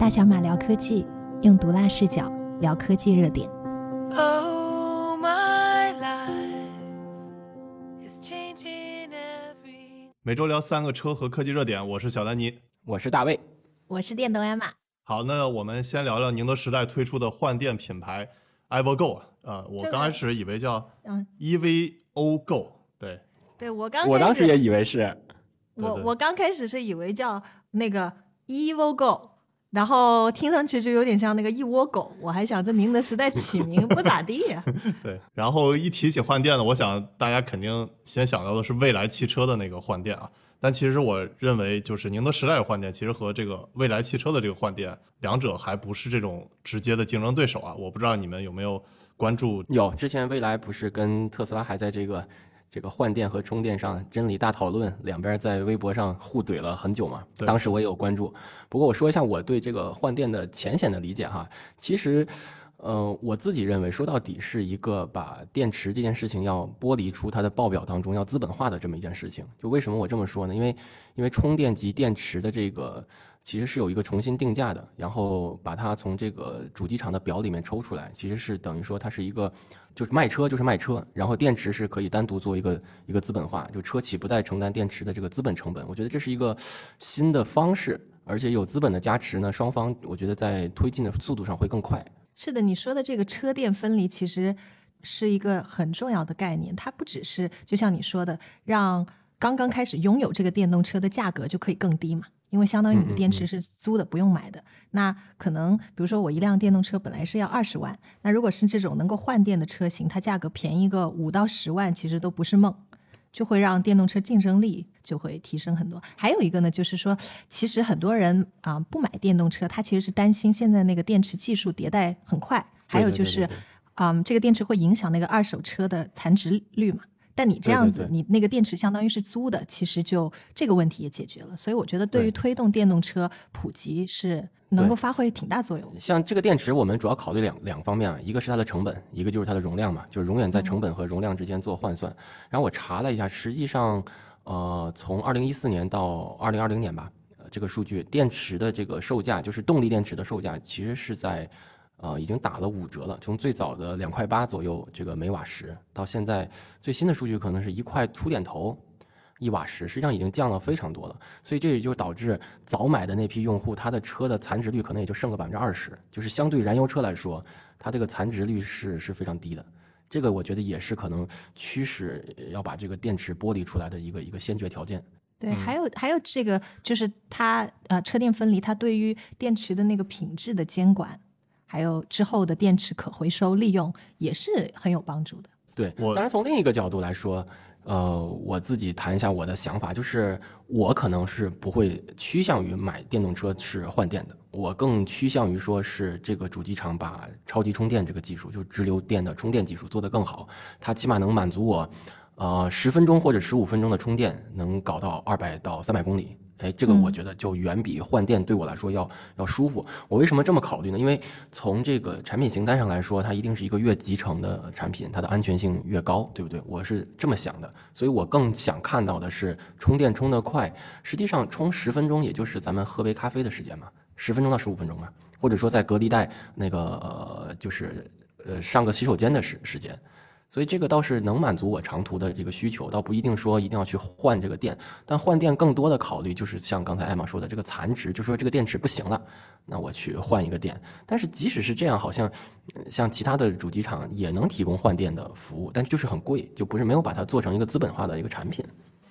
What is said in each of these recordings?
大小马聊科技，用毒辣视角聊科技热点。每周聊三个车和科技热点，我是小丹尼，我是大卫，我是电动艾玛。好，那我们先聊聊宁德时代推出的换电品牌 EvoGo 啊，我刚开始以为叫嗯。EVO Go，对，对我刚我当时也以为是，我我刚开始是以为叫那个 EVO Go。然后听上去就有点像那个一窝狗，我还想这宁德时代起名不咋地呀。对，然后一提起换电呢，我想大家肯定先想到的是蔚来汽车的那个换电啊。但其实我认为，就是宁德时代的换电，其实和这个蔚来汽车的这个换电，两者还不是这种直接的竞争对手啊。我不知道你们有没有关注？有，之前蔚来不是跟特斯拉还在这个。这个换电和充电上真理大讨论，两边在微博上互怼了很久嘛。当时我也有关注。不过我说一下我对这个换电的浅显的理解哈。其实，呃，我自己认为说到底是一个把电池这件事情要剥离出它的报表当中，要资本化的这么一件事情。就为什么我这么说呢？因为因为充电及电池的这个其实是有一个重新定价的，然后把它从这个主机厂的表里面抽出来，其实是等于说它是一个。就是卖车就是卖车，然后电池是可以单独做一个一个资本化，就车企不再承担电池的这个资本成本。我觉得这是一个新的方式，而且有资本的加持呢，双方我觉得在推进的速度上会更快。是的，你说的这个车电分离其实是一个很重要的概念，它不只是就像你说的，让刚刚开始拥有这个电动车的价格就可以更低嘛。因为相当于你的电池是租的，不用买的。那可能，比如说我一辆电动车本来是要二十万，那如果是这种能够换电的车型，它价格便宜个五到十万，其实都不是梦，就会让电动车竞争力就会提升很多。还有一个呢，就是说，其实很多人啊不买电动车，他其实是担心现在那个电池技术迭代很快，还有就是，嗯，这个电池会影响那个二手车的残值率嘛。但你这样子，你那个电池相当于是租的，其实就这个问题也解决了。所以我觉得，对于推动电动车普及是能够发挥挺大作用。像这个电池，我们主要考虑两两方面啊，一个是它的成本，一个就是它的容量嘛，就是永远在成本和容量之间做换算。然后我查了一下，实际上，呃，从二零一四年到二零二零年吧，这个数据，电池的这个售价，就是动力电池的售价，其实是在。呃，已经打了五折了。从最早的两块八左右这个每瓦时，到现在最新的数据可能是一块出点头一瓦时，实际上已经降了非常多了。所以这也就导致早买的那批用户，他的车的残值率可能也就剩个百分之二十，就是相对燃油车来说，它这个残值率是是非常低的。这个我觉得也是可能驱使要把这个电池剥离出来的一个一个先决条件。对，还有还有这个就是它呃车电分离，它对于电池的那个品质的监管。还有之后的电池可回收利用也是很有帮助的。对，当然从另一个角度来说，呃，我自己谈一下我的想法，就是我可能是不会趋向于买电动车是换电的，我更趋向于说是这个主机厂把超级充电这个技术，就直流电的充电技术做得更好，它起码能满足我，呃，十分钟或者十五分钟的充电能搞到二百到三百公里。哎，这个我觉得就远比换电对我来说要要舒服。我为什么这么考虑呢？因为从这个产品形态上来说，它一定是一个越集成的产品，它的安全性越高，对不对？我是这么想的，所以我更想看到的是充电充得快。实际上，充十分钟也就是咱们喝杯咖啡的时间嘛，十分钟到十五分钟嘛，或者说在隔离带那个呃，就是呃上个洗手间的时时间。所以这个倒是能满足我长途的这个需求，倒不一定说一定要去换这个电。但换电更多的考虑就是像刚才艾玛说的这个残值，就说这个电池不行了，那我去换一个电。但是即使是这样，好像像其他的主机厂也能提供换电的服务，但就是很贵，就不是没有把它做成一个资本化的一个产品。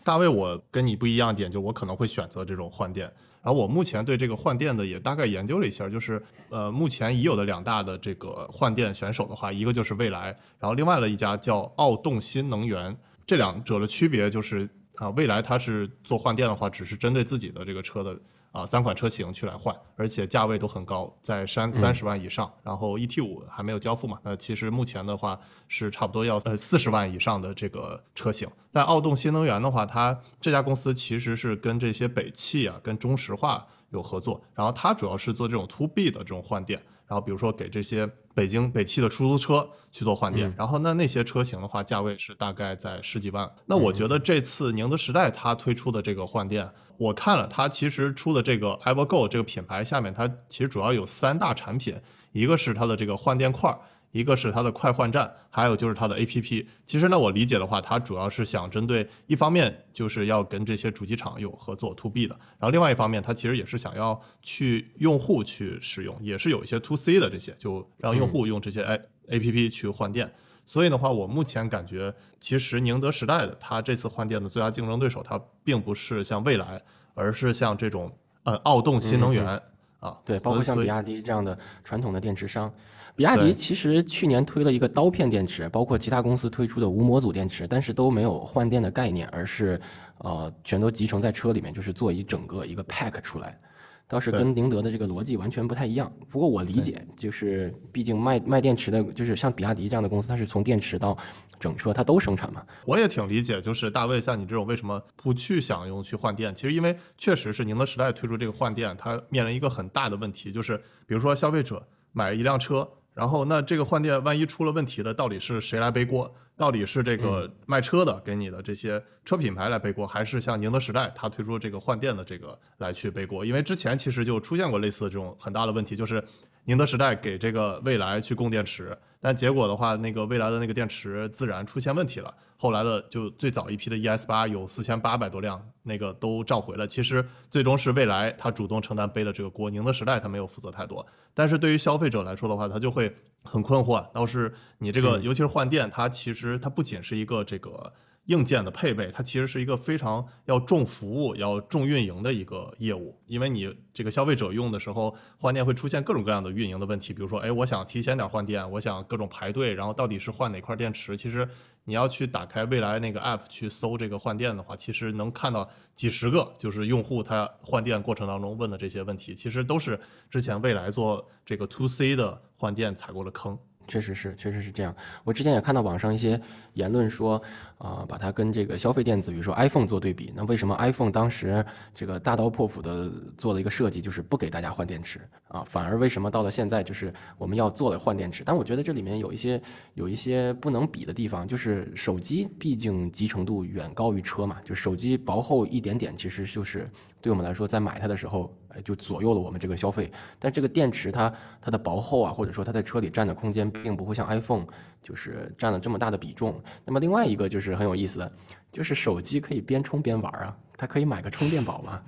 大卫，我跟你不一样点，就我可能会选择这种换电。然后我目前对这个换电的也大概研究了一下，就是呃，目前已有的两大的这个换电选手的话，一个就是蔚来，然后另外的一家叫奥动新能源。这两者的区别就是啊，蔚来它是做换电的话，只是针对自己的这个车的。啊，三款车型去来换，而且价位都很高，在三三十万以上。然后 ET 五还没有交付嘛？那其实目前的话是差不多要呃四十万以上的这个车型。但奥动新能源的话，它这家公司其实是跟这些北汽啊、跟中石化有合作，然后它主要是做这种 to B 的这种换电，然后比如说给这些北京北汽的出租车去做换电，然后那那些车型的话，价位是大概在十几万。那我觉得这次宁德时代它推出的这个换电，我看了它其实出的这个 EverGo 这个品牌下面，它其实主要有三大产品，一个是它的这个换电块儿。一个是它的快换站，还有就是它的 APP。其实呢，我理解的话，它主要是想针对一方面就是要跟这些主机厂有合作 To B 的，然后另外一方面，它其实也是想要去用户去使用，也是有一些 To C 的这些，就让用户用这些 A APP 去换电。所以的话，我目前感觉，其实宁德时代的它这次换电的最佳竞争对手，它并不是像蔚来，而是像这种呃奥动新能源啊，对，包括像比亚迪这样的传统的电池商。比亚迪其实去年推了一个刀片电池，包括其他公司推出的无模组电池，但是都没有换电的概念，而是呃全都集成在车里面，就是做一整个一个 pack 出来，倒是跟宁德的这个逻辑完全不太一样。不过我理解，就是毕竟卖卖电池的，就是像比亚迪这样的公司，它是从电池到整车它都生产嘛。我也挺理解，就是大卫像你这种为什么不去想用去换电？其实因为确实是宁德时代推出这个换电，它面临一个很大的问题，就是比如说消费者买一辆车。然后，那这个换电万一出了问题了，到底是谁来背锅？到底是这个卖车的给你的这些车品牌来背锅，还是像宁德时代它推出这个换电的这个来去背锅？因为之前其实就出现过类似的这种很大的问题，就是宁德时代给这个蔚来去供电池，但结果的话，那个蔚来的那个电池自燃出现问题了。后来的就最早一批的 ES 八有四千八百多辆，那个都召回了。其实最终是蔚来他主动承担背的这个锅，宁德时代他没有负责太多。但是对于消费者来说的话，他就会很困惑。倒是你这个，尤其是换电，它其实它不仅是一个这个。硬件的配备，它其实是一个非常要重服务、要重运营的一个业务，因为你这个消费者用的时候换电会出现各种各样的运营的问题，比如说，哎，我想提前点换电，我想各种排队，然后到底是换哪块电池？其实你要去打开未来那个 app 去搜这个换电的话，其实能看到几十个就是用户他换电过程当中问的这些问题，其实都是之前未来做这个 to C 的换电踩过了坑。确实是，确实是这样。我之前也看到网上一些言论说，啊，把它跟这个消费电子，比如说 iPhone 做对比。那为什么 iPhone 当时这个大刀阔斧的做了一个设计，就是不给大家换电池啊？反而为什么到了现在，就是我们要做了换电池？但我觉得这里面有一些有一些不能比的地方，就是手机毕竟集成度远高于车嘛，就手机薄厚一点点，其实就是。对我们来说，在买它的时候，哎，就左右了我们这个消费。但这个电池它它的薄厚啊，或者说它在车里占的空间，并不会像 iPhone 就是占了这么大的比重。那么另外一个就是很有意思的，就是手机可以边充边玩啊，它可以买个充电宝嘛，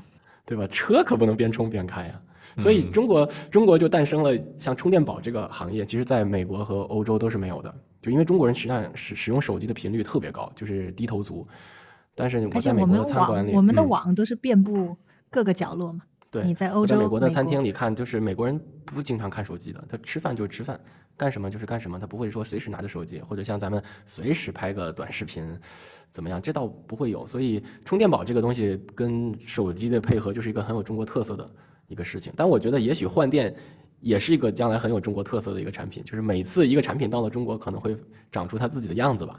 对吧？车可不能边充边开呀。所以中国中国就诞生了像充电宝这个行业，其实在美国和欧洲都是没有的，就因为中国人实际上使使用手机的频率特别高，就是低头族。但是我在美国的餐馆里，我们的网都是遍布各个角落嘛。对，你在欧洲、美国的餐厅里看，就是美国人不经常看手机的，他吃饭就是吃饭，干什么就是干什么，他不会说随时拿着手机，或者像咱们随时拍个短视频，怎么样？这倒不会有。所以充电宝这个东西跟手机的配合，就是一个很有中国特色的一个事情。但我觉得，也许换电也是一个将来很有中国特色的一个产品，就是每次一个产品到了中国，可能会长出它自己的样子吧。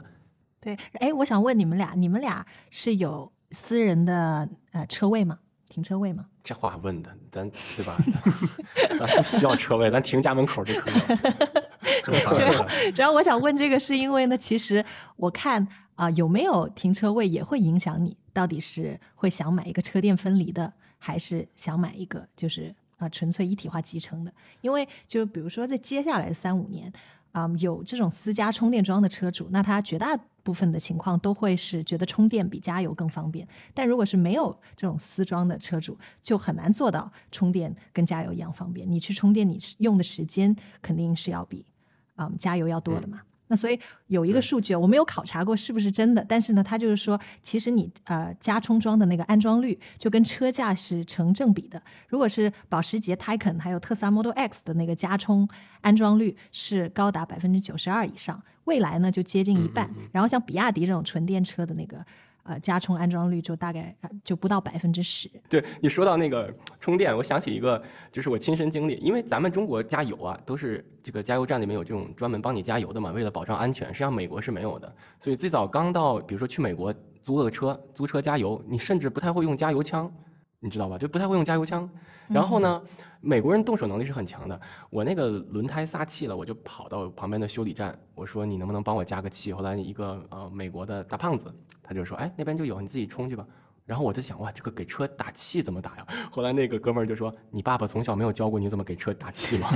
对，哎，我想问你们俩，你们俩是有私人的呃车位吗？停车位吗？这话问的，咱对吧？咱不需要车位，咱停家门口就可以了。主要主要我想问这个，是因为呢，其实我看啊，有没有停车位也会影响你，到底是会想买一个车电分离的，还是想买一个就是啊纯粹一体化集成的？因为就比如说在接下来三五年。啊，有这种私家充电桩的车主，那他绝大部分的情况都会是觉得充电比加油更方便。但如果是没有这种私装的车主，就很难做到充电跟加油一样方便。你去充电，你用的时间肯定是要比啊加油要多的嘛。那所以有一个数据，我没有考察过是不是真的，但是呢，它就是说，其实你呃加充装的那个安装率就跟车价是成正比的。如果是保时捷 Taycan 还有特斯拉 Model X 的那个加充安装率是高达百分之九十二以上，未来呢就接近一半。然后像比亚迪这种纯电车的那个。呃，加充安装率就大概就不到百分之十。对你说到那个充电，我想起一个，就是我亲身经历，因为咱们中国加油啊，都是这个加油站里面有这种专门帮你加油的嘛，为了保障安全。实际上美国是没有的，所以最早刚到，比如说去美国租了个车，租车加油，你甚至不太会用加油枪。你知道吧？就不太会用加油枪。然后呢，美国人动手能力是很强的。我那个轮胎撒气了，我就跑到旁边的修理站，我说你能不能帮我加个气？后来一个呃美国的大胖子，他就说，哎，那边就有，你自己冲去吧。然后我就想，哇，这个给车打气怎么打呀？后来那个哥们儿就说，你爸爸从小没有教过你怎么给车打气吗？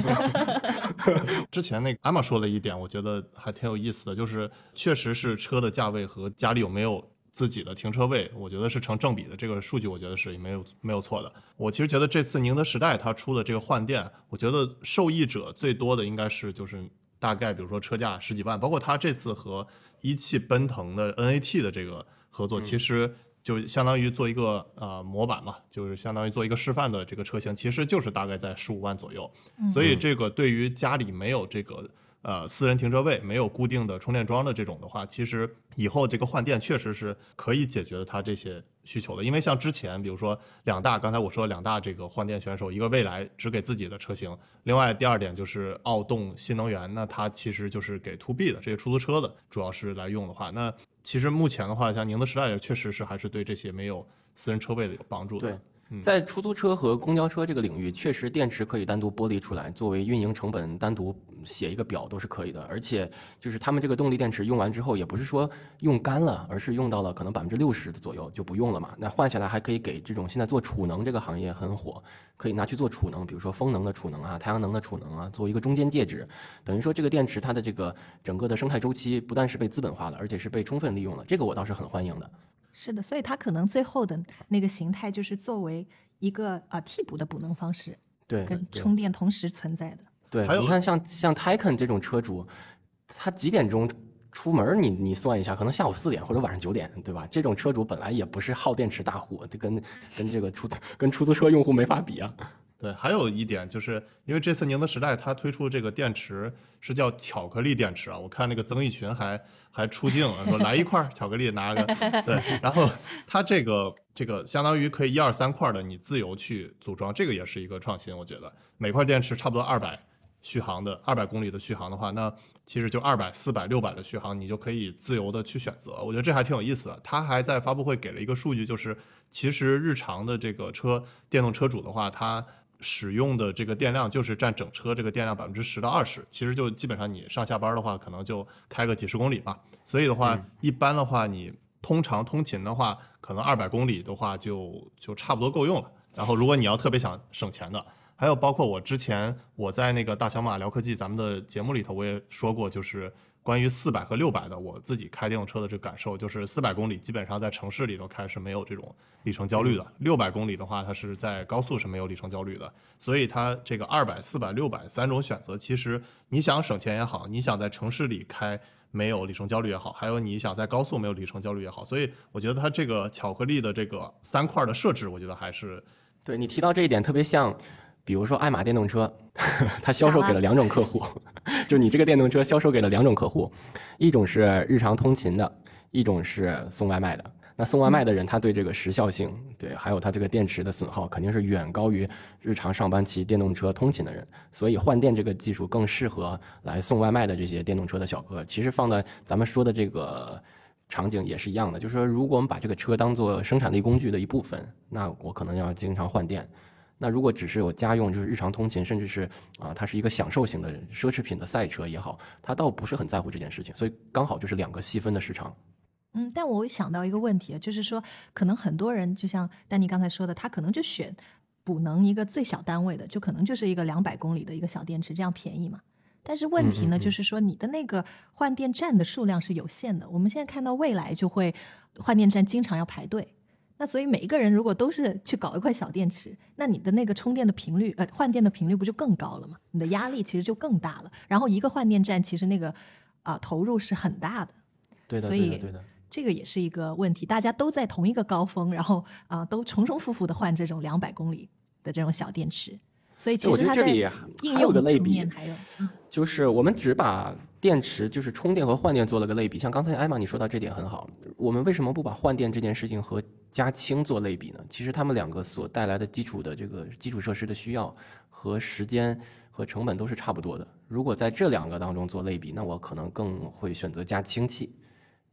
之前那个阿玛说了一点，我觉得还挺有意思的，就是确实是车的价位和家里有没有自己的停车位，我觉得是成正比的。这个数据我觉得是没有没有错的。我其实觉得这次宁德时代它出的这个换电，我觉得受益者最多的应该是就是大概比如说车价十几万，包括它这次和一汽奔腾的 NAT 的这个合作，其实。就相当于做一个呃模板嘛，就是相当于做一个示范的这个车型，其实就是大概在十五万左右。所以这个对于家里没有这个呃私人停车位、没有固定的充电桩的这种的话，其实以后这个换电确实是可以解决它这些需求的。因为像之前，比如说两大，刚才我说两大这个换电选手，一个蔚来只给自己的车型，另外第二点就是奥动新能源，那它其实就是给 to B 的这些出租车的，主要是来用的话，那。其实目前的话，像宁德时代也确实是还是对这些没有私人车位的有帮助的。对，在出租车和公交车这个领域，确实电池可以单独剥离出来，作为运营成本单独写一个表都是可以的。而且就是他们这个动力电池用完之后，也不是说用干了，而是用到了可能百分之六十的左右就不用了嘛。那换下来还可以给这种现在做储能这个行业很火，可以拿去做储能，比如说风能的储能啊、太阳能的储能啊，作为一个中间介质。等于说这个电池它的这个整个的生态周期不但是被资本化了，而且是被充分利用了。这个我倒是很欢迎的。是的，所以它可能最后的那个形态就是作为一个啊替补的补能方式，对，跟充电同时存在的。对，你看像像 Taycan 这种车主，他几点钟出门？你你算一下，可能下午四点或者晚上九点，对吧？这种车主本来也不是耗电池大户，就跟跟这个出租跟出租车用户没法比啊。对，还有一点就是因为这次宁德时代它推出这个电池是叫巧克力电池啊，我看那个曾轶群还还出镜说来一块巧克力拿个，对，然后它这个这个相当于可以一二三块的你自由去组装，这个也是一个创新，我觉得每块电池差不多二百续航的二百公里的续航的话，那其实就二百、四百、六百的续航你就可以自由的去选择，我觉得这还挺有意思的。他还在发布会给了一个数据，就是其实日常的这个车电动车主的话，他使用的这个电量就是占整车这个电量百分之十到二十，其实就基本上你上下班的话，可能就开个几十公里吧。所以的话，一般的话，你通常通勤的话，可能二百公里的话就就差不多够用了。然后，如果你要特别想省钱的，还有包括我之前我在那个大小马聊科技咱们的节目里头我也说过，就是。关于四百和六百的，我自己开电动车的这个感受，就是四百公里基本上在城市里头开是没有这种里程焦虑的，六百公里的话，它是在高速是没有里程焦虑的。所以它这个二百、四百、六百三种选择，其实你想省钱也好，你想在城市里开没有里程焦虑也好，还有你想在高速没有里程焦虑也好，所以我觉得它这个巧克力的这个三块的设置，我觉得还是对你提到这一点特别像。比如说爱玛电动车，它销售给了两种客户，就你这个电动车销售给了两种客户，一种是日常通勤的，一种是送外卖的。那送外卖的人，他对这个时效性，对，还有他这个电池的损耗，肯定是远高于日常上班骑电动车通勤的人。所以换电这个技术更适合来送外卖的这些电动车的小哥。其实放在咱们说的这个场景也是一样的，就是说，如果我们把这个车当做生产力工具的一部分，那我可能要经常换电。那如果只是有家用，就是日常通勤，甚至是啊，它是一个享受型的奢侈品的赛车也好，它倒不是很在乎这件事情，所以刚好就是两个细分的市场。嗯，但我想到一个问题，就是说，可能很多人就像丹尼刚才说的，他可能就选补能一个最小单位的，就可能就是一个两百公里的一个小电池，这样便宜嘛。但是问题呢，就是说你的那个换电站的数量是有限的。我们现在看到未来就会换电站经常要排队。那所以每一个人如果都是去搞一块小电池，那你的那个充电的频率，呃，换电的频率不就更高了吗？你的压力其实就更大了。然后一个换电站其实那个啊投入是很大的，对的，所以对的，这个也是一个问题。大家都在同一个高峰，然后啊都重重复复的换这种两百公里的这种小电池。所以其实它在应用层面还有，就是我们只把电池就是充电和换电做了个类比。像刚才艾玛你说到这点很好，我们为什么不把换电这件事情和加氢做类比呢？其实他们两个所带来的基础的这个基础设施的需要和时间和成本都是差不多的。如果在这两个当中做类比，那我可能更会选择加氢气，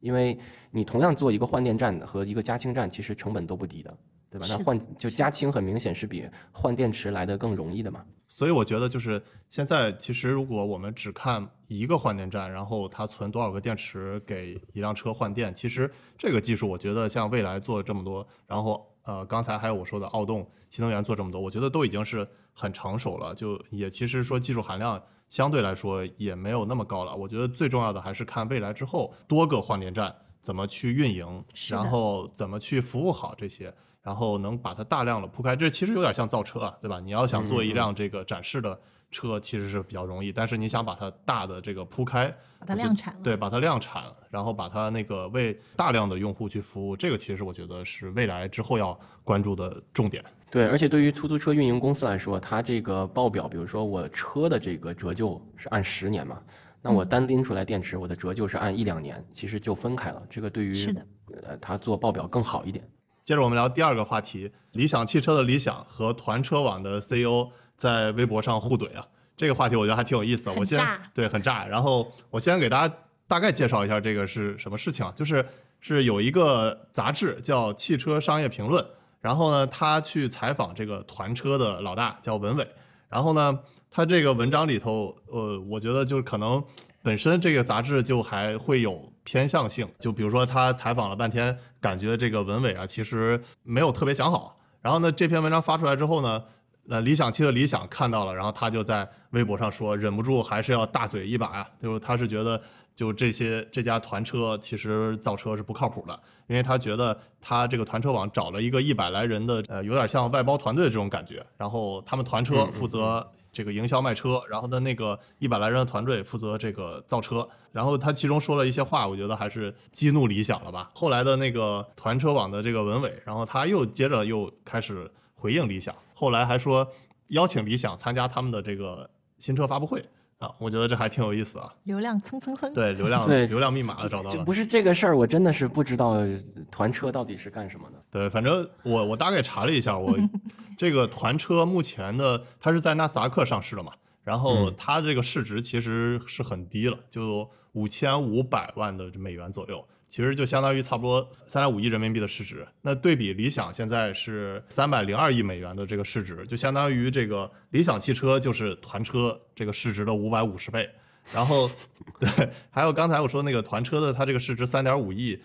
因为你同样做一个换电站和一个加氢站，其实成本都不低的。对吧？那换就加氢很明显是比换电池来的更容易的嘛。所以我觉得就是现在，其实如果我们只看一个换电站，然后它存多少个电池给一辆车换电，其实这个技术我觉得像蔚来做了这么多，然后呃刚才还有我说的奥动、新能源做这么多，我觉得都已经是很成熟了，就也其实说技术含量相对来说也没有那么高了。我觉得最重要的还是看未来之后多个换电站怎么去运营，然后怎么去服务好这些。然后能把它大量的铺开，这其实有点像造车啊，对吧？你要想做一辆这个展示的车，其实是比较容易，但是你想把它大的这个铺开，把它量产了对，把它量产，然后把它那个为大量的用户去服务，这个其实我觉得是未来之后要关注的重点。对，而且对于出租车运营公司来说，它这个报表，比如说我车的这个折旧是按十年嘛，那我单拎出来电池，我的折旧是按一两年，其实就分开了。这个对于是的呃，它做报表更好一点。接着我们聊第二个话题，理想汽车的理想和团车网的 CEO 在微博上互怼啊，这个话题我觉得还挺有意思我先炸。对很炸，然后我先给大家大概介绍一下这个是什么事情啊，就是是有一个杂志叫《汽车商业评论》，然后呢，他去采访这个团车的老大叫文伟，然后呢，他这个文章里头，呃，我觉得就是可能本身这个杂志就还会有偏向性，就比如说他采访了半天，感觉这个文伟啊其实没有特别想好，然后呢这篇文章发出来之后呢，那理想汽车理想看到了，然后他就在微博上说，忍不住还是要大嘴一把呀，就是他是觉得就这些这家团车其实造车是不靠谱的，因为他觉得他这个团车网找了一个一百来人的，呃，有点像外包团队这种感觉，然后他们团车负责这个营销卖车，然后的那个一百来人的团队负责这个造车，然后他其中说了一些话，我觉得还是激怒理想了吧。后来的那个团车网的这个文伟，然后他又接着又开始回应理想，后来还说邀请理想参加他们的这个新车发布会啊，我觉得这还挺有意思啊。流量蹭蹭蹭。对，流量 对流量密码找到了不。是这个事儿，我真的是不知道团车到底是干什么的。对，反正我我大概查了一下，我 这个团车目前的它是在纳斯达克上市的嘛，然后它这个市值其实是很低了，就五千五百万的美元左右，其实就相当于差不多三点五亿人民币的市值。那对比理想现在是三百零二亿美元的这个市值，就相当于这个理想汽车就是团车这个市值的五百五十倍。然后，对，还有刚才我说那个团车的，它这个市值三点五亿，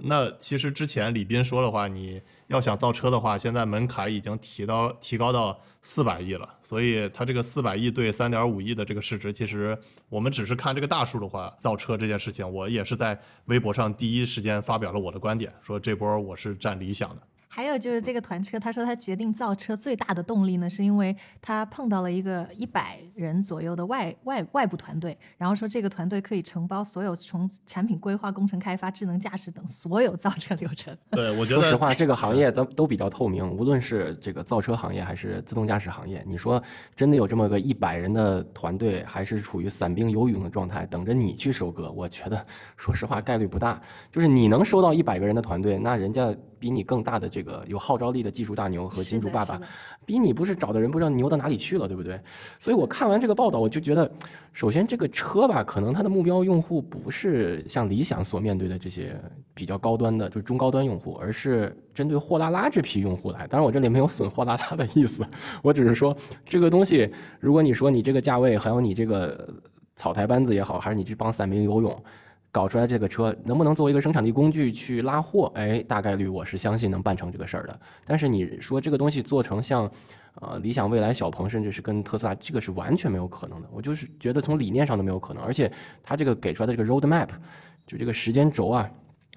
那其实之前李斌说的话，你要想造车的话，现在门槛已经提到提高到四百亿了，所以他这个四百亿对三点五亿的这个市值，其实我们只是看这个大数的话，造车这件事情，我也是在微博上第一时间发表了我的观点，说这波我是占理想的。还有就是这个团车，他说他决定造车最大的动力呢，是因为他碰到了一个一百人左右的外外外部团队，然后说这个团队可以承包所有从产品规划、工程开发、智能驾驶等所有造车流程。对，我觉得说实话，这个行业咱都比较透明，无论是这个造车行业还是自动驾驶行业，你说真的有这么个一百人的团队，还是处于散兵游勇的状态，等着你去收割，我觉得说实话概率不大。就是你能收到一百个人的团队，那人家比你更大的这个有号召力的技术大牛和金主爸爸比你不是找的人不知道牛到哪里去了，对不对？所以我看完这个报道，我就觉得，首先这个车吧，可能它的目标用户不是像理想所面对的这些比较高端的，就是中高端用户，而是针对货拉拉这批用户来。当然，我这里没有损货拉拉的意思，我只是说这个东西，如果你说你这个价位，还有你这个草台班子也好，还是你这帮散兵游泳。搞出来这个车能不能作为一个生产力工具去拉货？哎，大概率我是相信能办成这个事儿的。但是你说这个东西做成像，呃，理想、蔚来、小鹏，甚至是跟特斯拉，这个是完全没有可能的。我就是觉得从理念上都没有可能，而且它这个给出来的这个 road map，就这个时间轴啊，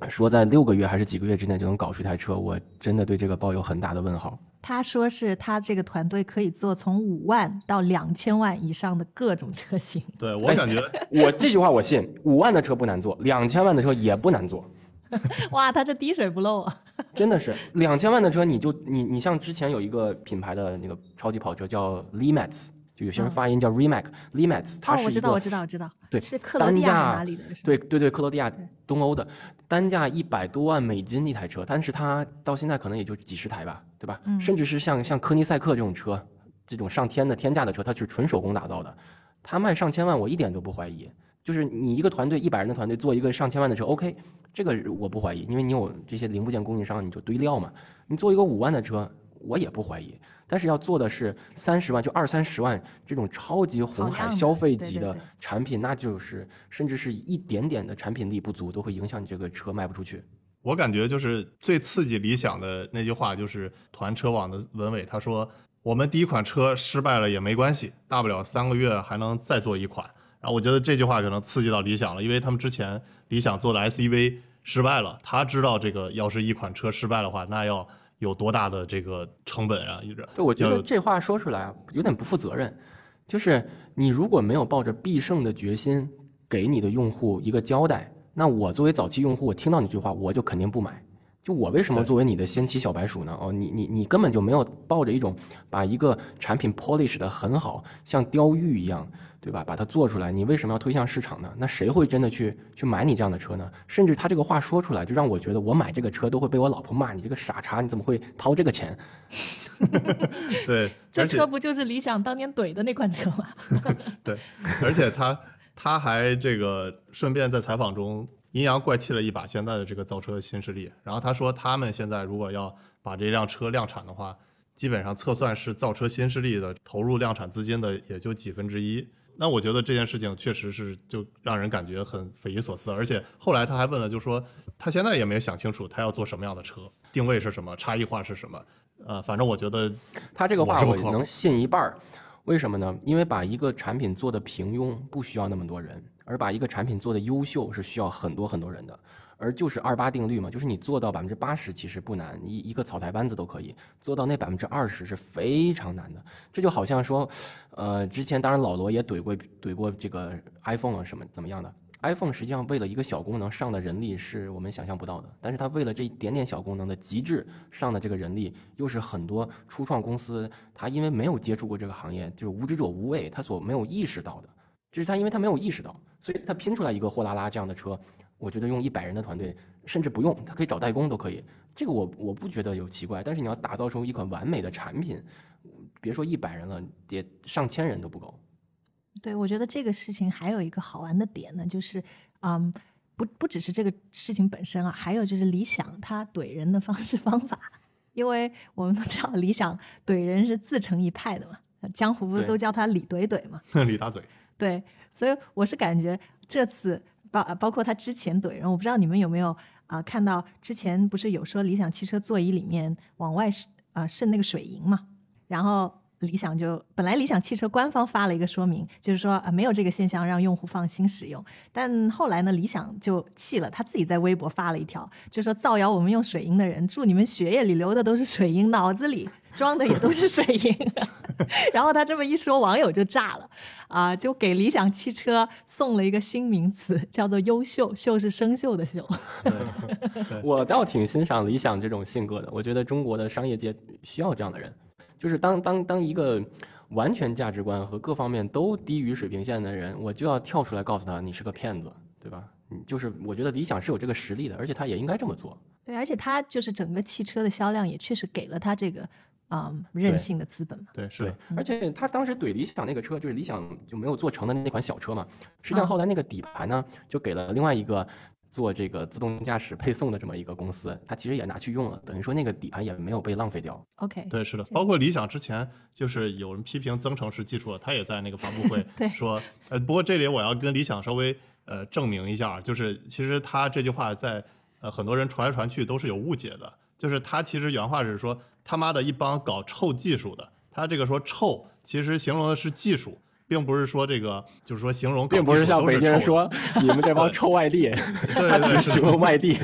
说在六个月还是几个月之内就能搞出一台车，我真的对这个抱有很大的问号。他说是他这个团队可以做从五万到两千万以上的各种车型。对我感觉 我这句话我信，五万的车不难做，两千万的车也不难做。哇，他这滴水不漏啊！真的是两千万的车，你就你你像之前有一个品牌的那个超级跑车叫 Limax，就有些人发音叫 Remax，Limax 它哦，是一个、我知道，我知道，我知道，对是克罗地亚？对对对，克罗地亚东欧的，单价一百多万美金一台车，但是它到现在可能也就几十台吧，对吧？嗯甚至是像像科尼赛克这种车，这种上天的天价的车，它是纯手工打造的，它卖上千万，我一点都不怀疑。就是你一个团队一百人的团队做一个上千万的车，OK，这个我不怀疑，因为你有这些零部件供应商，你就堆料嘛。你做一个五万的车，我也不怀疑。但是要做的是三十万，就二三十万这种超级红海消费级的产品，那就是甚至是一点点的产品力不足，都会影响你这个车卖不出去。我感觉就是最刺激理想的那句话，就是团车网的文伟他说：“我们第一款车失败了也没关系，大不了三个月还能再做一款。”然后我觉得这句话可能刺激到理想了，因为他们之前理想做的 SUV 失败了，他知道这个要是一款车失败的话，那要有多大的这个成本啊！一直对，我觉得这话说出来有点不负责任。就是你如果没有抱着必胜的决心，给你的用户一个交代，那我作为早期用户，我听到你这句话，我就肯定不买。就我为什么作为你的先期小白鼠呢？哦，你你你根本就没有抱着一种把一个产品 polish 的很好，像雕玉一样。对吧？把它做出来，你为什么要推向市场呢？那谁会真的去去买你这样的车呢？甚至他这个话说出来，就让我觉得我买这个车都会被我老婆骂你这个傻叉，你怎么会掏这个钱？对，这车不就是理想当年怼的那款车吗？对，而且他他还这个顺便在采访中阴阳怪气了一把现在的这个造车新势力，然后他说他们现在如果要把这辆车量产的话，基本上测算是造车新势力的投入量产资金的也就几分之一。那我觉得这件事情确实是就让人感觉很匪夷所思，而且后来他还问了，就说他现在也没有想清楚他要做什么样的车，定位是什么，差异化是什么。呃，反正我觉得他这个话我能信一半儿，为什么呢？因为把一个产品做的平庸不需要那么多人，而把一个产品做的优秀是需要很多很多人的。而就是二八定律嘛，就是你做到百分之八十其实不难，一一个草台班子都可以做到那百分之二十是非常难的。这就好像说，呃，之前当然老罗也怼过怼过这个 iPhone 啊什么怎么样的，iPhone 实际上为了一个小功能上的人力是我们想象不到的，但是它为了这一点点小功能的极致上的这个人力，又是很多初创公司他因为没有接触过这个行业，就是无知者无畏，他所没有意识到的，就是他因为他没有意识到，所以他拼出来一个货拉拉这样的车。我觉得用一百人的团队，甚至不用，他可以找代工都可以。这个我我不觉得有奇怪。但是你要打造出一款完美的产品，别说一百人了，也上千人都不够。对，我觉得这个事情还有一个好玩的点呢，就是，嗯，不不只是这个事情本身啊，还有就是理想他怼人的方式 方法。因为我们都知道理想怼人是自成一派的嘛，江湖不都叫他李怼怼嘛？李大嘴。对，所以我是感觉这次。包包括他之前怼人，我不知道你们有没有啊看到之前不是有说理想汽车座椅里面往外渗啊渗那个水银嘛？然后理想就本来理想汽车官方发了一个说明，就是说啊没有这个现象，让用户放心使用。但后来呢，理想就气了，他自己在微博发了一条，就说造谣我们用水银的人，祝你们血液里流的都是水银，脑子里。装的也都是水银，然后他这么一说，网友就炸了，啊，就给理想汽车送了一个新名词，叫做“优秀”，秀是生锈的锈。我倒挺欣赏理想这种性格的，我觉得中国的商业界需要这样的人，就是当当当一个完全价值观和各方面都低于水平线的人，我就要跳出来告诉他你是个骗子，对吧？就是我觉得理想是有这个实力的，而且他也应该这么做。对，而且他就是整个汽车的销量也确实给了他这个。啊，任性的资本嘛，对，是。而且他当时怼理想那个车，就是理想就没有做成的那款小车嘛。实际上后来那个底盘呢，就给了另外一个做这个自动驾驶配送的这么一个公司，他其实也拿去用了，等于说那个底盘也没有被浪费掉。OK，对，是的。包括理想之前就是有人批评增程式技术，他也在那个发布会 说，呃，不过这里我要跟理想稍微呃证明一下，就是其实他这句话在呃很多人传来传去都是有误解的，就是他其实原话是说。他妈的一帮搞臭技术的，他这个说臭，其实形容的是技术，并不是说这个，就是说形容，并不是像北京人说你们这帮臭外地，他只是形容外地，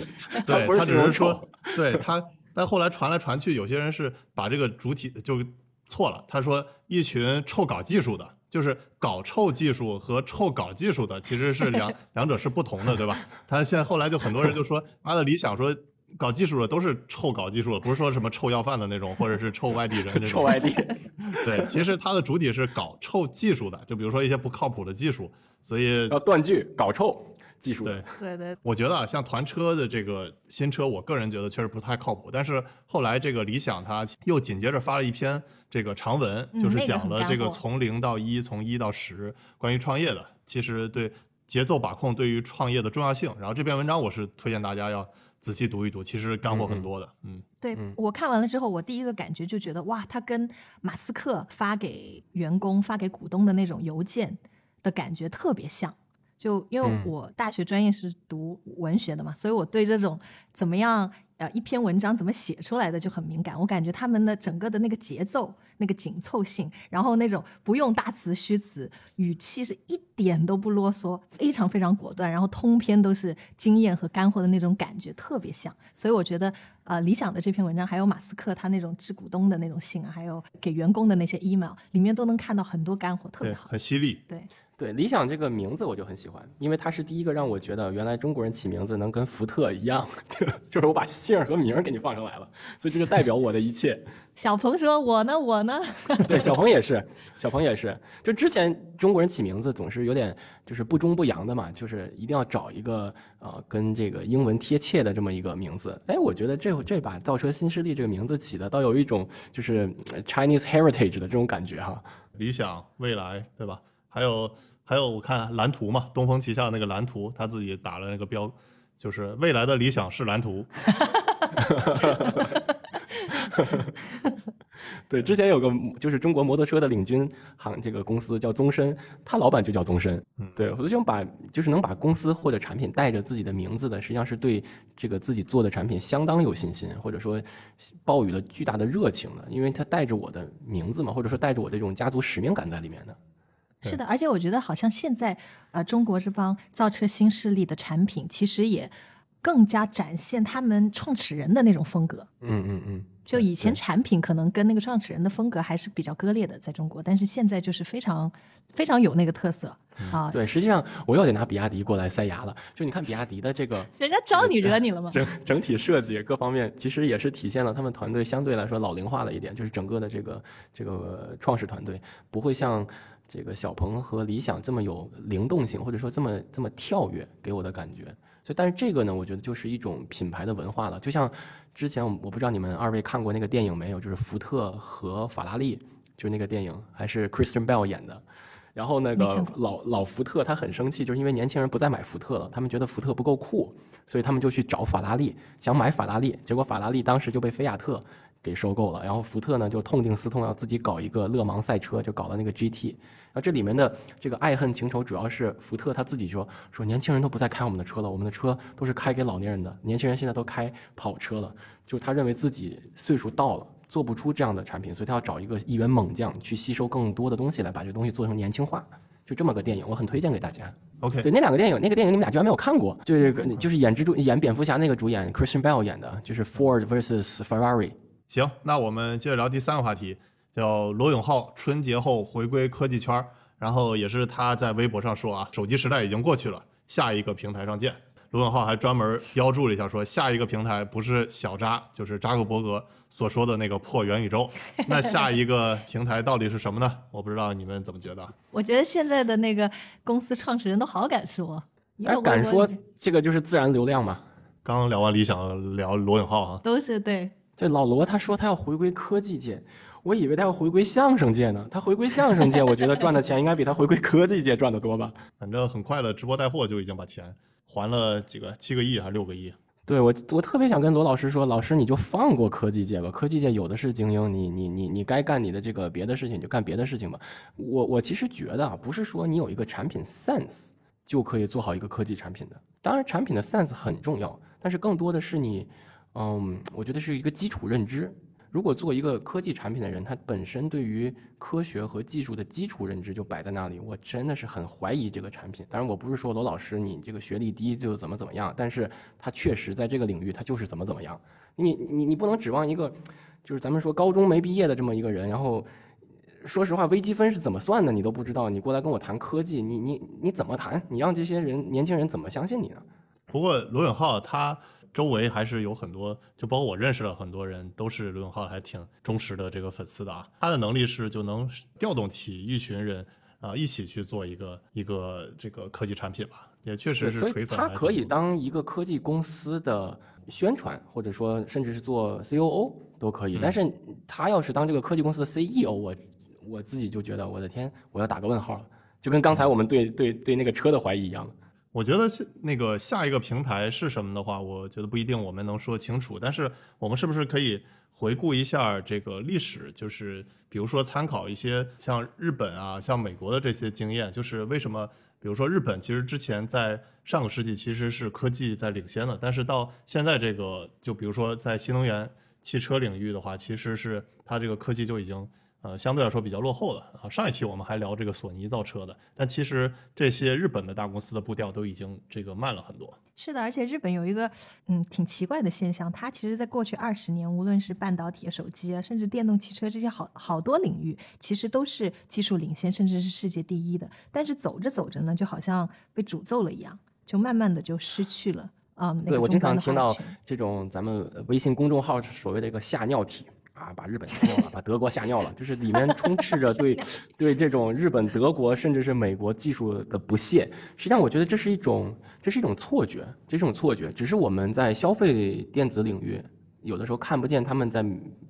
对他只是说，对他，但后来传来传去，有些人是把这个主体就错了，他说一群臭搞技术的，就是搞臭技术和臭搞技术的其实是两 两者是不同的，对吧？他现在后来就很多人就说，妈的理想说。搞技术的都是臭搞技术的，不是说什么臭要饭的那种，或者是臭外地人那种。臭外地。对，其实它的主体是搞臭技术的，就比如说一些不靠谱的技术，所以要断句，搞臭技术。对对对。我觉得啊，像团车的这个新车，我个人觉得确实不太靠谱。但是后来这个理想它又紧接着发了一篇这个长文，就是讲了这个从零到一，从一到十关于创业的，其实对。节奏把控对于创业的重要性。然后这篇文章我是推荐大家要仔细读一读，其实干货很多的。嗯，对、嗯我看完了之后，我第一个感觉就觉得，哇，他跟马斯克发给员工、发给股东的那种邮件的感觉特别像。就因为嗯我大学专业是读文学的嘛，所以我对这种怎么样呃一篇文章怎么写出来的就很敏感。我感觉他们的整个的那个节奏、那个紧凑性，然后那种不用大词虚词，语气是一点都不啰嗦，非常非常果断，然后通篇都是经验和干货的那种感觉，特别像。所以我觉得，呃，理想的这篇文章，还有马斯克他那种致股东的那种信啊，还有给员工的那些 email，里面都能看到很多干货，特，别好。很犀利。对，对，理想这个名字我就很喜欢，因为它是第一个让我觉得原来中国人起名字能跟福特一样，就就是我把姓儿和名儿给你放上来了，所以这就代表我的一切。小鹏说：“我呢，我呢。对，小鹏也是，小鹏也是。就之前中国人起名字总是有点就是不中不洋的嘛，就是一定要找一个呃跟这个英文贴切的这么一个名字。哎，我觉得这这把造车新势力这个名字起的倒有一种就是呃 Chinese heritage 的这种感觉哈。理想、未来，对吧？还有还有，我看蓝图嘛，东风旗下那个蓝图，他自己打了那个标，就是未来的理想是蓝图。对，之前有个就是中国摩托车的领军行这个公司叫宗申，他老板就叫宗申。嗯对，我就想把就是能把公司或者产品带着自己的名字的，实际上是对这个自己做的产品相当有信心，或者说抱有了巨大的热情的，因为他带着我的名字嘛，或者说带着我的这种家族使命感在里面的。”对是的，而且我觉得好像现在呃，中国这帮造车新势力的产品，其实也更加展现他们创始人的那种风格。嗯嗯嗯。就以前产品可能跟那个创始人的风格还是比较割裂的，在中国，但是现在就是非常非常有那个特色啊。对，实际上我又得拿比亚迪过来塞牙了。就你看比亚迪的这个 人家招你惹你了吗？整整体设计各方面，其实也是体现了他们团队相对来说老龄化了一点，就是整个的这个这个创始团队不会像这个小鹏和理想这么有灵动性，或者说这么这么跳跃，给我的感觉。所以，但是这个呢，我觉得就是一种品牌的文化了。就像之前我我不知道你们二位看过那个电影没有，就是福特和法拉利，就是那个电影，还是 Christian Bell 演的。然后那个老老福特他很生气，就是因为年轻人不再买福特了，他们觉得福特不够酷，所以他们就去找法拉利，想买法拉利，结果法拉利当时就被菲亚特给收购了，然后福特呢就痛定思痛，要自己搞一个勒芒赛车，就搞了那个 GT。然后这里面的这个爱恨情仇，主要是福特他自己说说年轻人都不再开我们的车了，我们的车都是开给老年人的，年轻人现在都开跑车了，就他认为自己岁数到了。做不出这样的产品，所以他要找一个一员猛将去吸收更多的东西来把这个东西做成年轻化，就这么个电影，我很推荐给大家。OK，对，那两个电影，那个电影你们俩居然没有看过，就是个就是演蜘蛛演蝙蝠侠那个主演 Christian Bale 演的，就是 Ford vs Ferrari。行，那我们接着聊第三个话题，叫罗永浩春节后回归科技圈儿，然后也是他在微博上说啊，手机时代已经过去了，下一个平台上见。罗永浩还专门标注了一下，说下一个平台不是小扎，就是扎克伯格所说的那个破元宇宙。那下一个平台到底是什么呢？我不知道你们怎么觉得。我觉得现在的那个公司创始人都好敢说，一个哎，敢说这个就是自然流量嘛？刚刚聊完理想，聊罗永浩啊，都是对。这老罗他说他要回归科技界，我以为他要回归相声界呢。他回归相声界，我觉得赚的钱应该比他回归科技界赚的多吧？反正很快的直播带货就已经把钱还了几个七个亿还是六个亿。对我，我特别想跟罗老师说，老师你就放过科技界吧，科技界有的是精英，你你你你该干你的这个别的事情，你就干别的事情吧。我我其实觉得啊，不是说你有一个产品 sense 就可以做好一个科技产品的，当然产品的 sense 很重要，但是更多的是你，嗯，我觉得是一个基础认知。如果做一个科技产品的人，他本身对于科学和技术的基础认知就摆在那里，我真的是很怀疑这个产品。当然，我不是说罗老师你这个学历低就怎么怎么样，但是他确实在这个领域他就是怎么怎么样。你你你不能指望一个就是咱们说高中没毕业的这么一个人，然后说实话，微积分是怎么算的你都不知道，你过来跟我谈科技，你你你怎么谈？你让这些人年轻人怎么相信你呢？不过罗永浩他周围还是有很多，就包括我认识了很多人，都是刘永浩还挺忠实的这个粉丝的啊。他的能力是就能调动起一群人啊、一起去做一个一个这个科技产品吧，也确实是锤粉。他可以，当一个科技公司的宣传，或者说甚至是做 COO 都可以。嗯但是他要是当这个科技公司的 CEO，我我自己就觉得我的天，我要打个问号了。就跟刚才我们对对对那个车的怀疑一样。我觉得是那个下一个平台是什么的话，我觉得不一定我们能说清楚。但是我们是不是可以回顾一下这个历史？就是比如说参考一些像日本啊、像美国的这些经验，就是为什么？比如说日本其实之前在上个世纪其实是科技在领先的，但是到现在这个，就比如说在新能源汽车领域的话，其实是它这个科技就已经。呃，相对来说比较落后的啊。上一期我们还聊这个索尼造车的，但其实这些日本的大公司的步调都已经这个慢了很多。是的，而且日本有一个嗯挺奇怪的现象，它其实在过去二十年，无论是半导体、手机啊，甚至电动汽车这些好好多领域，其实都是技术领先，甚至是世界第一的。但是走着走着呢，就好像被诅咒了一样，就慢慢的就失去了啊。对我经常听到这种咱们微信公众号所谓的一个吓尿体。啊，把日本吓尿了，把德国吓尿了，就是里面充斥着对 对这种日本、德国，甚至是美国技术的不屑。实际上，我觉得这是一种这是一种错觉，这是一种错觉，只是我们在消费电子领域，有的时候看不见他们在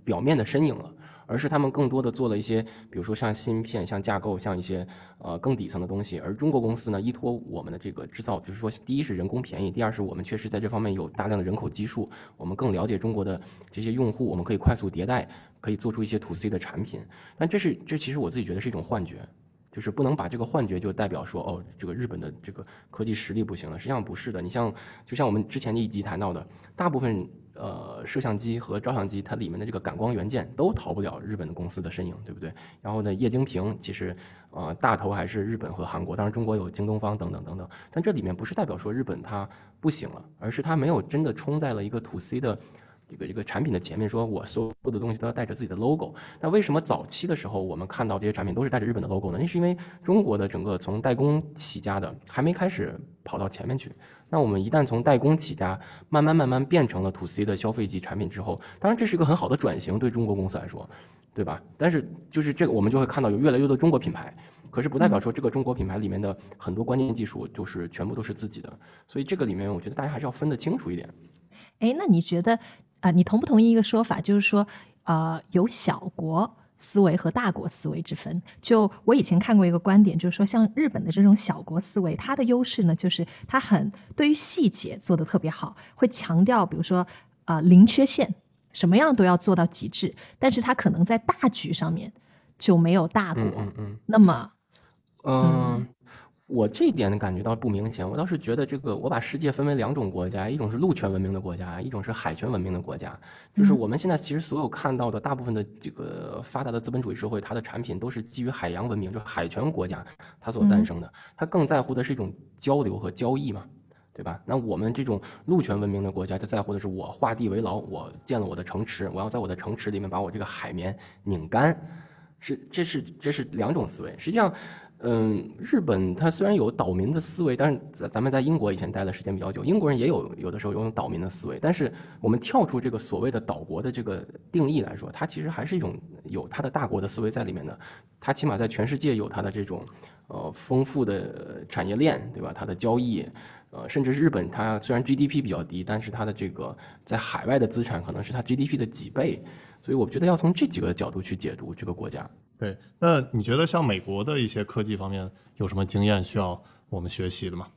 表面的身影了。而是他们更多的做了一些，比如说像芯片、像架构、像一些呃更底层的东西。而中国公司呢，依托我们的这个制造，就是说，第一是人工便宜，第二是我们确实在这方面有大量的人口基数，我们更了解中国的这些用户，我们可以快速迭代，可以做出一些 to C 的产品。但这是这其实我自己觉得是一种幻觉，就是不能把这个幻觉就代表说哦，这个日本的这个科技实力不行了。实际上不是的，你像就像我们之前的一集谈到的，大部分。呃，摄像机和照相机，它里面的这个感光元件都逃不了日本的公司的身影，对不对？然后呢，液晶屏其实，呃，大头还是日本和韩国，当然中国有京东方等等等等。但这里面不是代表说日本它不行了，而是它没有真的冲在了一个 to C 的。这个一个产品的前面，说我所有的东西都要带着自己的 logo。那为什么早期的时候我们看到这些产品都是带着日本的 logo 呢？那是因为中国的整个从代工起家的还没开始跑到前面去。那我们一旦从代工起家，慢慢慢慢变成了 to C 的消费级产品之后，当然这是一个很好的转型，对中国公司来说，对吧？但是就是这个，我们就会看到有越来越多中国品牌，可是不代表说这个中国品牌里面的很多关键技术就是全部都是自己的。所以这个里面，我觉得大家还是要分得清楚一点。哎，那你觉得？啊，你同不同意一个说法，就是说，呃，有小国思维和大国思维之分。就我以前看过一个观点，就是说，像日本的这种小国思维，它的优势呢，就是它很对于细节做得特别好，会强调，比如说，啊，零缺陷，什么样都要做到极致。但是它可能在大局上面就没有大国那么，嗯。我这一点感觉倒不明显，我倒是觉得这个，我把世界分为两种国家，一种是陆权文明的国家，一种是海权文明的国家。就是我们现在其实所有看到的大部分的这个发达的资本主义社会，它的产品都是基于海洋文明，就海权国家它所诞生的。它更在乎的是一种交流和交易嘛，对吧？那我们这种陆权文明的国家，它在乎的是我画地为牢，我建了我的城池，我要在我的城池里面把我这个海绵拧干，是这是这是两种思维，实际上。嗯，日本它虽然有岛民的思维，但是咱咱们在英国以前待的时间比较久，英国人也有有的时候有岛民的思维。但是我们跳出这个所谓的岛国的这个定义来说，它其实还是一种有它的大国的思维在里面的。它起码在全世界有它的这种呃丰富的产业链，对吧？它的交易，呃，甚至日本，它虽然 GDP 比较低，但是它的这个在海外的资产可能是它 GDP 的几倍。所以我觉得要从这几个角度去解读这个国家。对，那你觉得像美国的一些科技方面有什么经验需要我们学习的吗？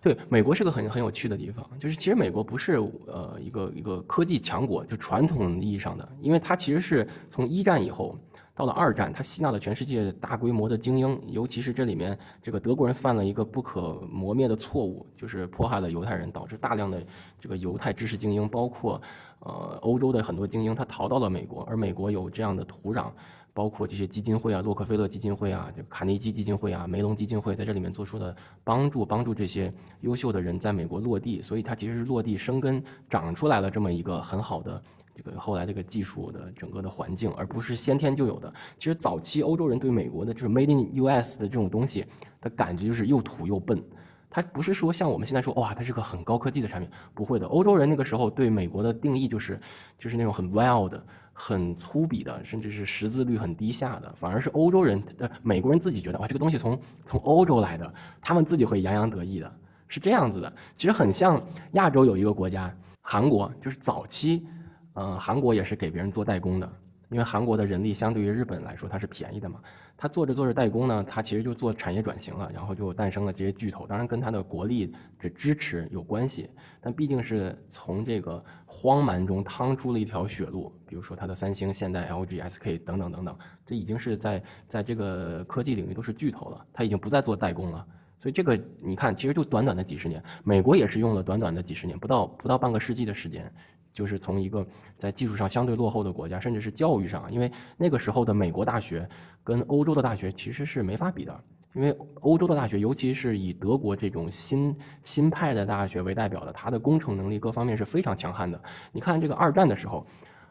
对，美国是个很很有趣的地方，就是其实美国不是呃一个一个科技强国，就传统意义上的，因为它其实是从一战以后到了二战，它吸纳了全世界大规模的精英，尤其是这里面这个德国人犯了一个不可磨灭的错误，就是迫害了犹太人，导致大量的这个犹太知识精英，包括呃欧洲的很多精英，他逃到了美国，而美国有这样的土壤。包括这些基金会啊，洛克菲勒基金会啊，就卡内基基金会啊，梅隆基金会在这里面做出的帮助，帮助这些优秀的人在美国落地，所以它其实是落地生根，长出来了这么一个很好的这个后来这个技术的整个的环境，而不是先天就有的。其实早期欧洲人对美国的就是 Made in U.S. 的这种东西的感觉就是又土又笨，它不是说像我们现在说哇，它是个很高科技的产品，不会的。欧洲人那个时候对美国的定义就是就是那种很 wild。很粗鄙的，甚至是识字率很低下的，反而是欧洲人、呃美国人自己觉得哇，这个东西从从欧洲来的，他们自己会洋洋得意的，是这样子的。其实很像亚洲有一个国家，韩国，就是早期，嗯，韩国也是给别人做代工的。因为韩国的人力相对于日本来说它是便宜的嘛。他做着做着代工呢，他其实就做产业转型了，然后就诞生了这些巨头。当然跟他的国力的支持有关系，但毕竟是从这个荒蛮中趟出了一条血路。比如说他的三星、现代、LG、SK 等等等等，这已经是在在这个科技领域都是巨头了。他已经不再做代工了，所以这个你看，其实就短短的几十年，美国也是用了短短的几十年，不到不到半个世纪的时间。就是从一个在技术上相对落后的国家，甚至是教育上，因为那个时候的美国大学跟欧洲的大学其实是没法比的，因为欧洲的大学，尤其是以德国这种新新派的大学为代表的，它的工程能力各方面是非常强悍的。你看这个二战的时候，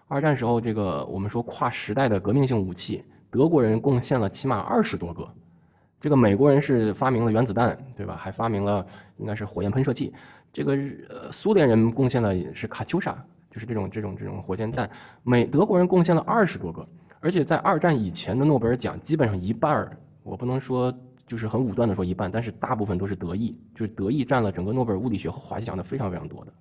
二战时候这个我们说跨时代的革命性武器，德国人贡献了起码二十多个，这个美国人是发明了原子弹，对吧？还发明了应该是火焰喷射器。这个呃，苏联人贡献了是卡秋莎，就是这种这种这种火箭弹。美德国人贡献了二十多个，而且在二战以前的诺贝尔奖，基本上一半儿，我不能说就是很武断的说一半，但是大部分都是德意，就是德意占了整个诺贝尔物理学和化学奖的非常非常多的。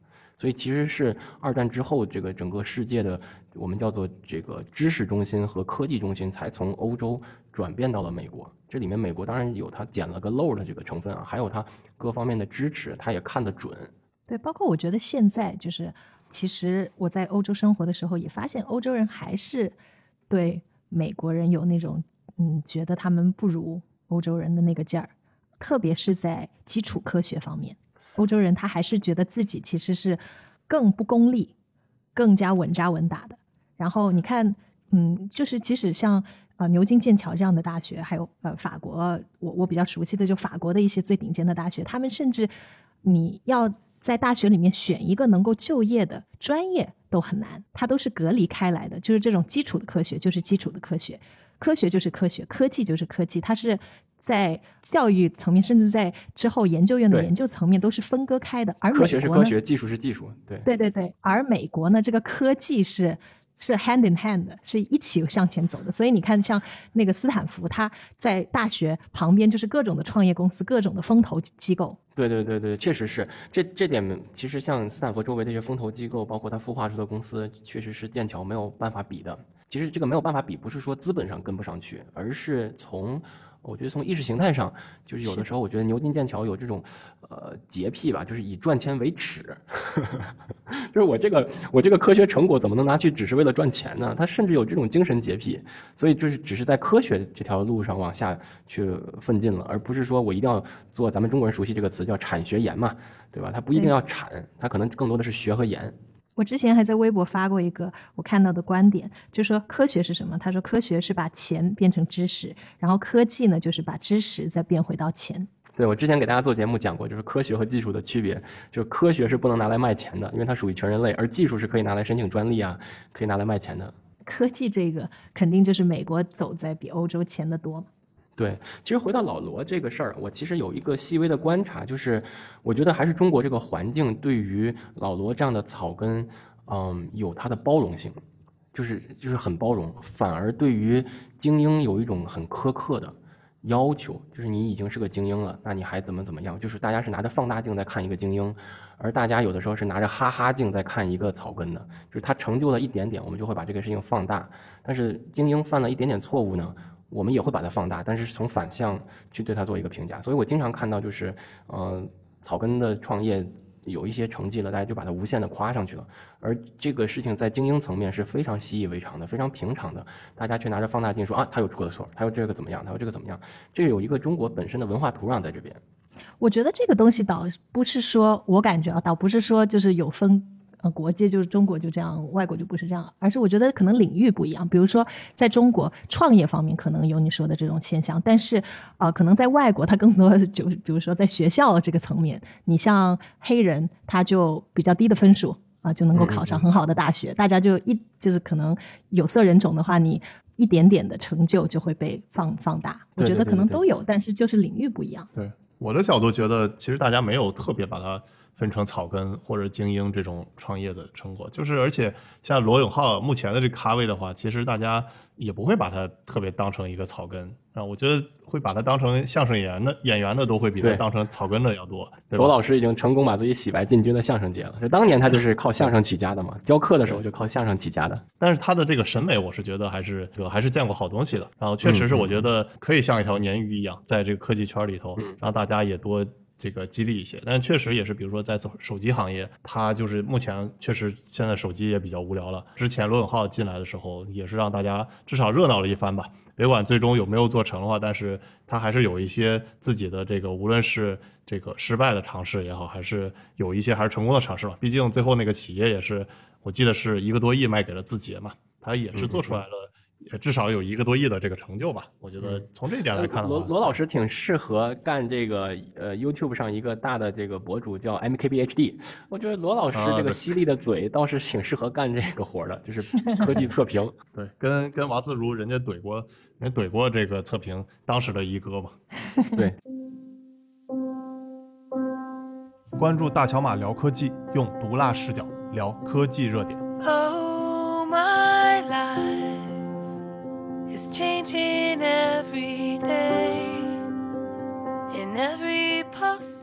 所以其实是二战之后，这个整个世界的我们叫做这个知识中心和科技中心，才从欧洲转变到了美国。这里面美国当然有它捡了个漏的这个成分啊，还有它各方面的支持，它也看得准。对，包括我觉得现在就是，其实我在欧洲生活的时候也发现，欧洲人还是对美国人有那种嗯，觉得他们不如欧洲人的那个劲儿，特别是在基础科学方面。欧洲人他还是觉得自己其实是更不功利、更加稳扎稳打的。然后你看，嗯，就是即使像呃牛津、剑桥这样的大学，还有呃法国，我我比较熟悉的就法国的一些最顶尖的大学，他们甚至你要在大学里面选一个能够就业的专业都很难，它都是隔离开来的。就是这种基础的科学就是基础的科学，科学就是科学，科技就是科技，它是。在教育层面，甚至在之后研究院的研究层面，都是分割开的。而科学是科学，技术是技术，对对对对。而美国呢，这个科技是是 hand in hand，是一起向前走的。所以你看，像那个斯坦福，他在大学旁边就是各种的创业公司，各种的风投机构。对对对对，确实是这这点，其实像斯坦福周围这些风投机构，包括它孵化出的公司，确实是剑桥没有办法比的。其实这个没有办法比，不是说资本上跟不上去，而是从。我觉得从意识形态上，就是有的时候，我觉得牛津、剑桥有这种，呃，洁癖吧，就是以赚钱为耻。就是我这个我这个科学成果怎么能拿去只是为了赚钱呢？他甚至有这种精神洁癖，所以就是只是在科学这条路上往下去奋进了，而不是说我一定要做咱们中国人熟悉这个词叫产学研嘛，对吧？他不一定要产，他可能更多的是学和研。我之前还在微博发过一个我看到的观点，就说科学是什么？他说科学是把钱变成知识，然后科技呢就是把知识再变回到钱。对我之前给大家做节目讲过，就是科学和技术的区别，就是科学是不能拿来卖钱的，因为它属于全人类，而技术是可以拿来申请专利啊，可以拿来卖钱的。科技这个肯定就是美国走在比欧洲前的多。对，其实回到老罗这个事儿，我其实有一个细微的观察，就是我觉得还是中国这个环境对于老罗这样的草根，嗯，有它的包容性，就是就是很包容，反而对于精英有一种很苛刻的要求，就是你已经是个精英了，那你还怎么怎么样？就是大家是拿着放大镜在看一个精英，而大家有的时候是拿着哈哈镜在看一个草根的，就是他成就了一点点，我们就会把这个事情放大，但是精英犯了一点点错误呢？我们也会把它放大，但是从反向去对它做一个评价。所以我经常看到，就是，呃，草根的创业有一些成绩了，大家就把它无限的夸上去了。而这个事情在精英层面是非常习以为常的，非常平常的，大家却拿着放大镜说啊，他又出了错，他又这个怎么样，他又这个怎么样？这有一个中国本身的文化土壤在这边。我觉得这个东西倒不是说，我感觉啊，倒不是说就是有分。呃，国界就是中国就这样，外国就不是这样，而是我觉得可能领域不一样。比如说，在中国创业方面可能有你说的这种现象，但是啊，可能在外国它更多就比如说在学校这个层面，你像黑人他就比较低的分数啊就能够考上很好的大学，大家就一就是可能有色人种的话，你一点点的成就就会被放放大。我觉得可能都有，但是就是领域不一样。对我的角度觉得，其实大家没有特别把它。分成草根或者精英这种创业的成果。就是而且像罗永浩目前的这咖位的话，其实大家也不会把他特别当成一个草根啊，我觉得会把他当成相声演员的演员的都会比他当成草根的要多。罗老师已经成功把自己洗白进军了相声界了。就当年他就是靠相声起家的嘛，教课的时候就靠相声起家的。但是他的这个审美，我是觉得还是这个还是见过好东西的。然后确实是我觉得可以像一条鲶鱼一样，在这个科技圈里头，让大家也多这个激励一些。但确实也是，比如说在手手机行业，它就是目前确实现在手机也比较无聊了。之前罗永浩进来的时候，也是让大家至少热闹了一番吧。别管最终有没有做成的话，但是他还是有一些自己的这个，无论是这个失败的尝试也好，还是有一些还是成功的尝试嘛。毕竟最后那个企业也是，我记得是一个多亿卖给了字节嘛，他也是做出来了，至少有一个多亿的这个成就吧。我觉得从这一点来看罗罗老师挺适合干这个呃 YouTube 上一个大的这个博主叫 MKBHD，我觉得罗老师这个犀利的嘴倒是挺适合干这个活儿的，就是 科技测评。对，跟跟王自如人家怼过，人家怼过这个测评当时的一哥嘛。对，关注大乔马聊科技，用毒辣视角聊科技热点。Oh, is changing every day in every post.